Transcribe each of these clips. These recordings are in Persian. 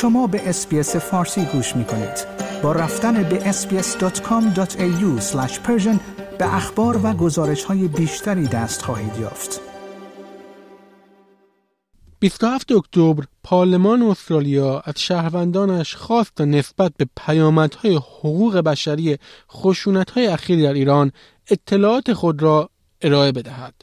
شما به اسپیس فارسی گوش می کنید. با رفتن به sbs.com.au به اخبار و گزارش های بیشتری دست خواهید یافت. 27 اکتبر پارلمان استرالیا از شهروندانش خواست نسبت به پیامدهای حقوق بشری خشونت‌های اخیر در ایران اطلاعات خود را ارائه بدهد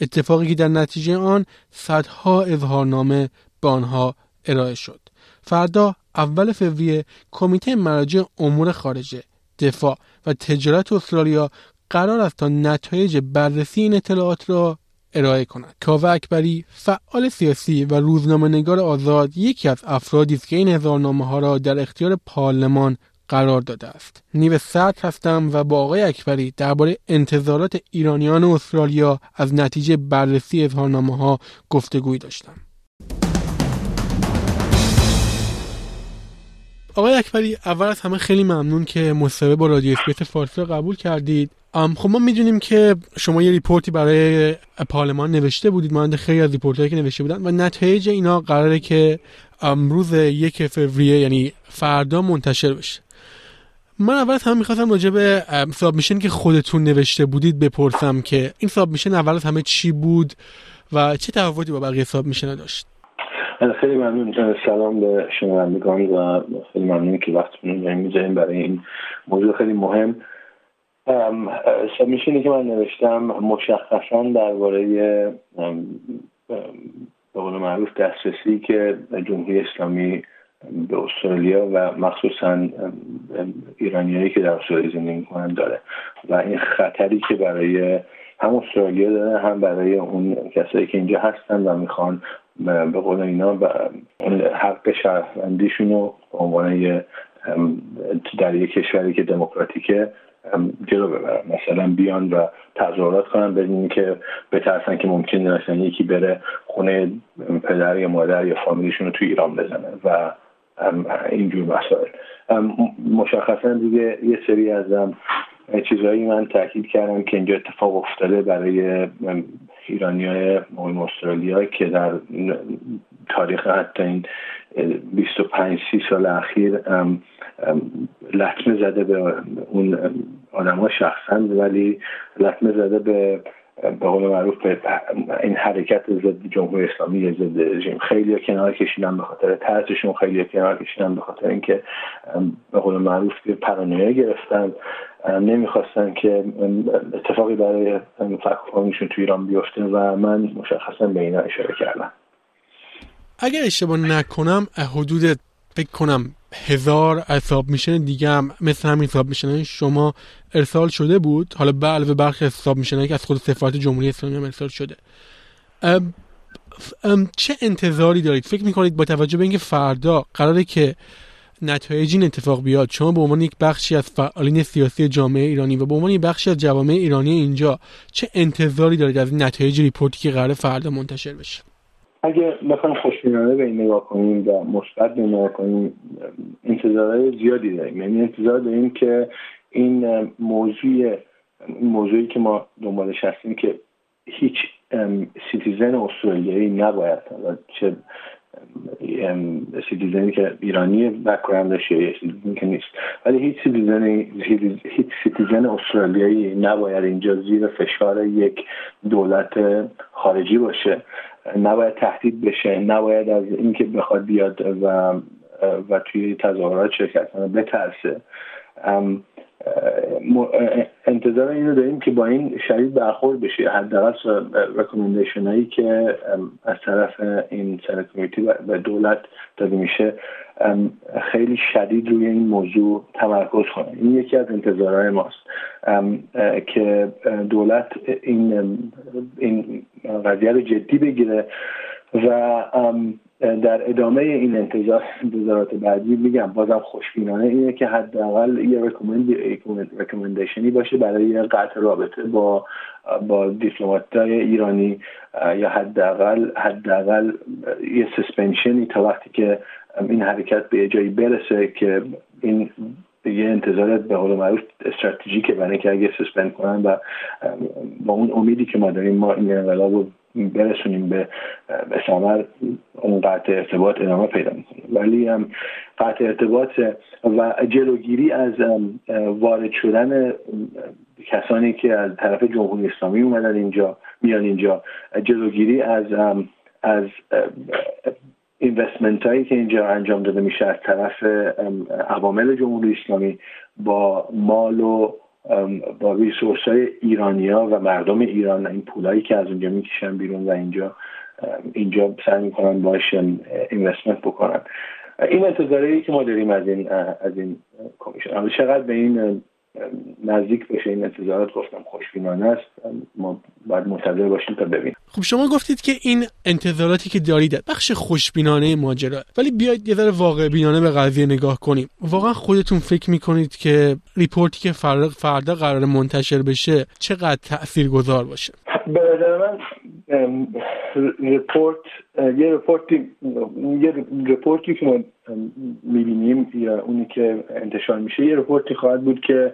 اتفاقی که در نتیجه آن صدها اظهارنامه به آنها ارائه شد فردا اول فوریه کمیته مراجع امور خارجه دفاع و تجارت استرالیا قرار است تا نتایج بررسی این اطلاعات را ارائه کند. کاوه اکبری فعال سیاسی و روزنامه نگار آزاد یکی از افرادی است که این هزارنامه ها را در اختیار پارلمان قرار داده است. نیو سرد هستم و با آقای اکبری درباره انتظارات ایرانیان استرالیا از نتیجه بررسی اظهارنامه ها گفتگوی داشتم. آقای اکبری اول از همه خیلی ممنون که مصاحبه با رادیو SBS فارسی رو قبول کردید. خب ما می‌دونیم که شما یه report ی برای پارلمان نوشته بودید مانند خیلی از report هایی که نوشته بودن و نتایج اینا قراره که روز یک فوریه یعنی فردا منتشر بشه. من اول هم می‌خواستم راجع به submission که خودتون نوشته بودید بپرسم که این submission اول از همه چی بود و چه تفاوتی با بقیه سابمیشن داشت؟ خیلی ممنون. سلام به شنوندگان و خیلی ممنون که وقتتون رو می‌ذاریم برای این موضوع خیلی مهم. سابمیشنی که من نوشتم مشخصا درباره به قول معروف دسترسی که جمهوری اسلامی به استرالیا و مخصوصا ایرانیایی که در استرالیا زندگی می‌کنن داره و این خطری که برای هم استرالیا داره هم برای اون کسایی که اینجا هستن و می‌خوان به قول اینا حق شهروندیشون رو به عنوان در یک کشوری که دموکراتیکه جلو ببرن. مثلا بیان و تظاهرات کنن بدون که بترسن که ممکن نشن یکی بره خونه پدر یا مادر یا فامیلیشون رو تو ایران بزنه و اینجور مسائل. مشخصا دیگه یه سری از چیزهایی من تاکید کردم که اینجا اتفاق افتاده برای ایرانی های مهم استرالیا که در تاریخ حتی این 25 سی سال اخیر لطمه زده به اون آدم ها شخصا ولی لطمه زده به به قول معروف به این حرکت ضد جمهوری اسلامی ضد رژیم. خیلی کنار کشیدن به خاطر ترسشون خیلی کنار کشیدن به خاطر اینکه به قول معروف پرانویا گرفتن. نمی‌خواستن که اتفاقی برای فکرشون تو ایران بیفته و من مشخصا به اینا اشاره کردم. اگر اشتباه نکنم حدود فکر کنم هزار حساب میشن دیگه هم مثل همین حساب میشن شما ارسال شده بود؟ حالا به علاوه برخی حساب میشن که از خود سفارت جمهوری اسلامی هم ارسال شده. ام ام چه انتظاری دارید؟ فکر می‌کنید با توجه به اینکه فردا قراره که نتایج این اتفاق بیاد شما به عنوان یک بخشی از فعالین سیاسی جامعه ایرانی و به عنوان یک بخشی از جوامع ایرانی اینجا چه انتظاری دارید از نتایج report ی که قرار فردا منتشر بشه؟ اگه بخوایم خوشبینانه به این نگاه کنیم و مثبت به نگاه کنیم انتظارهای زیادی داریم. یعنی انتظار داریم که این موضوع موضوعی که ما دنبالش هستیم که هیچ citizen استرالیایی نباید چه citizen ی که ایرانی background داشته یا citizen که نیست. ولی هیچ citizen هیچ citizen استرالیایی نباید اینجا زیر فشار یک دولت خارجی باشه. نباید تهدید بشه نباید از اینکه بخواد بیاد و و توی تظاهرات شرکت کنه بترسه. انتظار اینو داریم که با این شدید برخورد بشه. حداقل رکومندیشن هایی که از طرف این سر به دولت داده میشه. خیلی شدید روی این موضوع تمرکز کنه. این یکی از انتظارهای ماست. که دولت این این قضیه رو جدی بگیره و در ادامه این انتظار انتظارات بعدی میگم بازم خوشبینانه اینه که حداقل یه recommendation ی باشه برای قطع رابطه با با دیپلمات ایرانی یا حداقل حداقل یه suspension ی تا وقتی که این حرکت به جایی برسه که این یه انتظارات به قول معروف استراتژیکه برای اینکه اگه suspend کنن و با اون امیدی که ما داریم ما این انقلاب رو برسونیم به ثمر اون قطع ارتباط ادامه پیدا می‌کنه. ولی هم قطع ارتباط و جلوگیری از وارد شدن کسانی که از طرف جمهوری اسلامی اومدن اینجا میان اینجا جلوگیری از از اینوستمنت هایی که اینجا انجام داده میشه از طرف عوامل جمهوری اسلامی با مال و با ریسورس های ایرانیا و مردم ایران این پولایی که از اونجا می‌کشن بیرون و اینجا اینجا سعی می‌کنن باش investment بکنن. این انتظاری که ما داریم از این از این commission چقدر به این نزدیک بشه این انتظارات گفتم خوشبینانه است. ما باید منتظر باشیم تا ببینیم. خب شما گفتید که این انتظاراتی که دارید بخش خوشبینانه ماجرا. ولی بیاید یه ذره واقع بینانه به قضیه نگاه کنیم. واقعا خودتون فکر می‌کنید که report ی که فردا قرار منتشر بشه چقدر تأثیر گذار باشه؟ به نظر من report یه report ی یه report ی که ما می‌بینیم یا اونی که انتشار میشه یه report ی خواهد بود که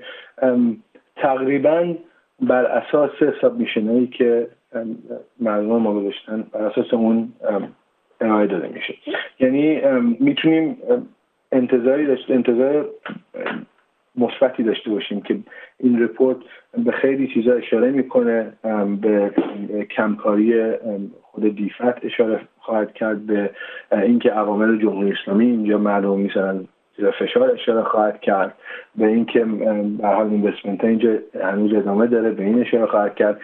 تقریبا بر اساس submission که مردم ما گذاشتن بر اساس اون ارائه داده میشه. یعنی می‌تونیم انتظاری داشته انتظار مثبتی داشته باشیم که این رپورت به خیلی چیزا اشاره می‌کنه به کمکاری خود دیفت اشاره خواهد کرد به اینکه عوامل جمهوری اسلامی اینجا معلوم میشن زیر فشار اشاره خواهد کرد به اینکه به حال اینوستمنت اینجا هنوز ادامه داره به این اشاره خواهد کرد.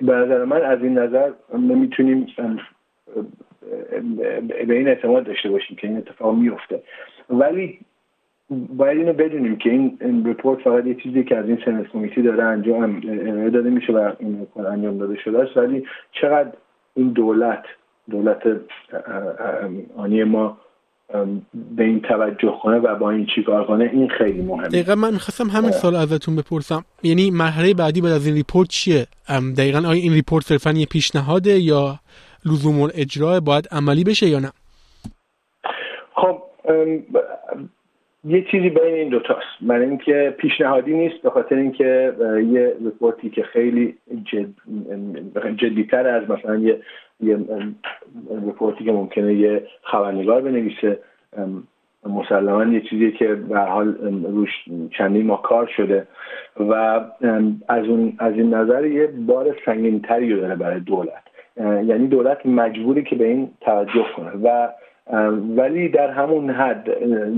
به نظر من از این نظر می‌تونیم به این اعتماد داشته باشیم که این اتفاق میفته ولی باید اینو بدونیم که این, report فقط یه چیزی که از این Senate committee داره انجام داده میشه و انجام داده شده است. ولی چقدر این دولت دولت آنی ما به این توجه کنه و با این چیکار کنه این خیلی مهمه. دقیقا من می‌خواستم همین سوال ازتون بپرسم. یعنی مرحله بعدی بعد از این report چیه؟ دقیقا آیا این report صرفا یه پیشنهاده یا لزوم اجرا؟ باید عملی بشه یا نه؟ خب یه چیزی بین این دوتاست. برای اینکه پیشنهادی نیست به خاطر اینکه یه report ی که خیلی جد... جدیتر از مثلا یه یه رپورتی که ممکنه یه خبرنگار بنویسه. مسلما یه چیزی که به حال روش چندین ماه کار شده و از اون از این نظر یه بار سنگینتری رو داره برای دولت. یعنی دولت مجبوری که به این توجه کنه و ولی در همون حد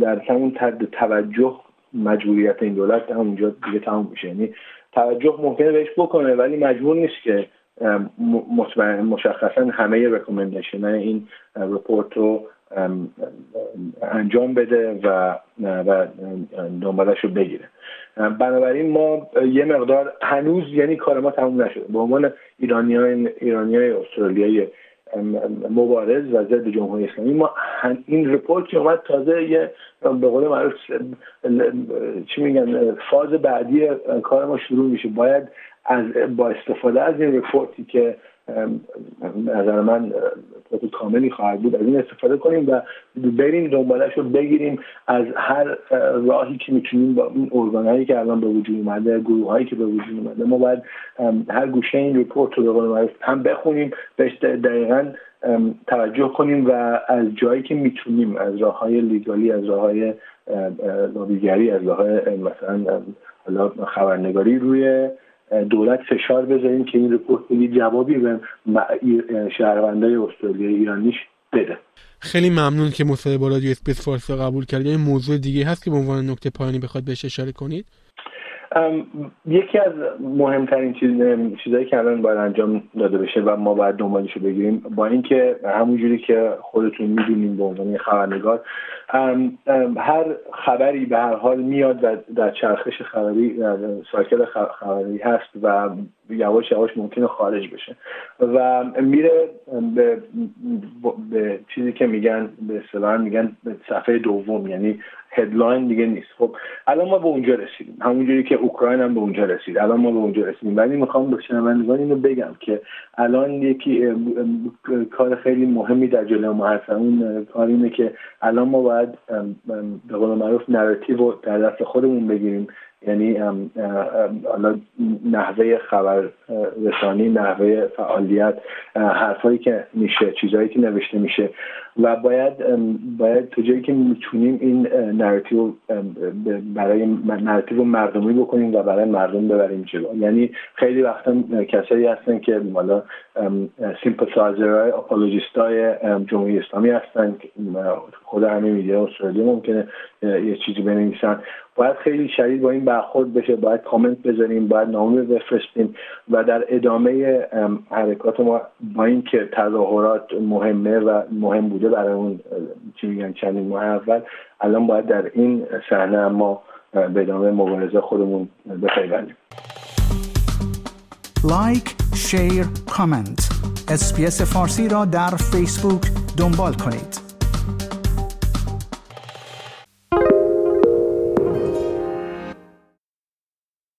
در همون حد توجه مجبوریت این دولت همونجا دیگه تموم میشه. یعنی توجه ممکنه بهش بکنه ولی مجبور نیست که مشخصا همه recommendation این report رو انجام بده و و دنبالش رو بگیره. بنابراین ما یه مقدار هنوز یعنی کار ما تموم نشده. به عنوان ایرانی های, ایرانی های استرالیایی مبارز و ضد جمهوری اسلامی. ما این report که اومد تازه یه به قول معروف چی میگن فاز بعدی کار ما شروع میشه. باید از با استفاده از این report ی که نظر من کاملی خواهد بود از این استفاده کنیم و بریم دنبالش رو بگیریم از هر راهی که می‌تونیم با این ارگانهایی که الان به وجود اومده گروه هایی که به وجود اومده. ما باید هر گوشه این رپورت رو به هم بخونیم بهش دقیقا توجه کنیم و از جایی که می‌تونیم از راه های لیگالی از راه های لابیگری از راه مثلا خبرنگاری روی دولت فشار بذاریم که این یه جوابی به شهروندای استرالیا ایرانیش بده. خیلی ممنون که مصاحبه با رادیو اسپیس فارسی قبول کردید موضوع دیگه هست که به عنوان نکته پایانی بخواد بهش اشاره کنید؟ یکی از مهمترین چیز چیزهایی که الان باید انجام داده بشه و ما باید دنبالش رو بگیریم با اینکه همونجوری که خودتون می‌دونیم به عنوان خبرنگار هر خبری به هر حال میاد و در چرخش خبری سایکل خبری هست و یواش یواش ممکنه خارج بشه. و میره به, به چیزی که میگن به اصطلاح میگن به صفحه دوم یعنی هدلاین دیگه نیست. خب الان ما به اونجا رسیدیم. همونجوری که اوکراین هم به اونجا رسید. الان ما به اونجا رسیدیم. ولی می‌خوام به شنوندگان اینو بگم که الان یکی کار خیلی مهمی در جلوی ما هست. اون کار اینه که الان ما باید به قول معروف narrative رو در دست خودمون بگیریم. یعنی حالا نحوه خبر رسانی نحوه فعالیت حرفایی که میشه چیزهایی که نوشته میشه و باید باید تو جایی که می‌تونیم این narrative برای narrative مردمی بکنیم و برای مردم ببریم جلو. یعنی خیلی وقتا کسایی هستن که حالا sympathizer های apologist های جمهوری اسلامی هستن خود همین میدیا استرالیا ممکنه یه چیزی بنویسن. باید خیلی شدید با این برخورد بشه باید کامنت بذاریم باید نامه بفرستیم و در ادامه حرکات ما با اینکه تظاهرات مهمه و مهم بوده برای اون چی میگن چندین ماه اول الان باید در این صحنه ما به ادامه مبارزه خودمون بپیوندیم. لایک share کامنت. اس‌بی‌اس فارسی را در فیسبوک دنبال کنید.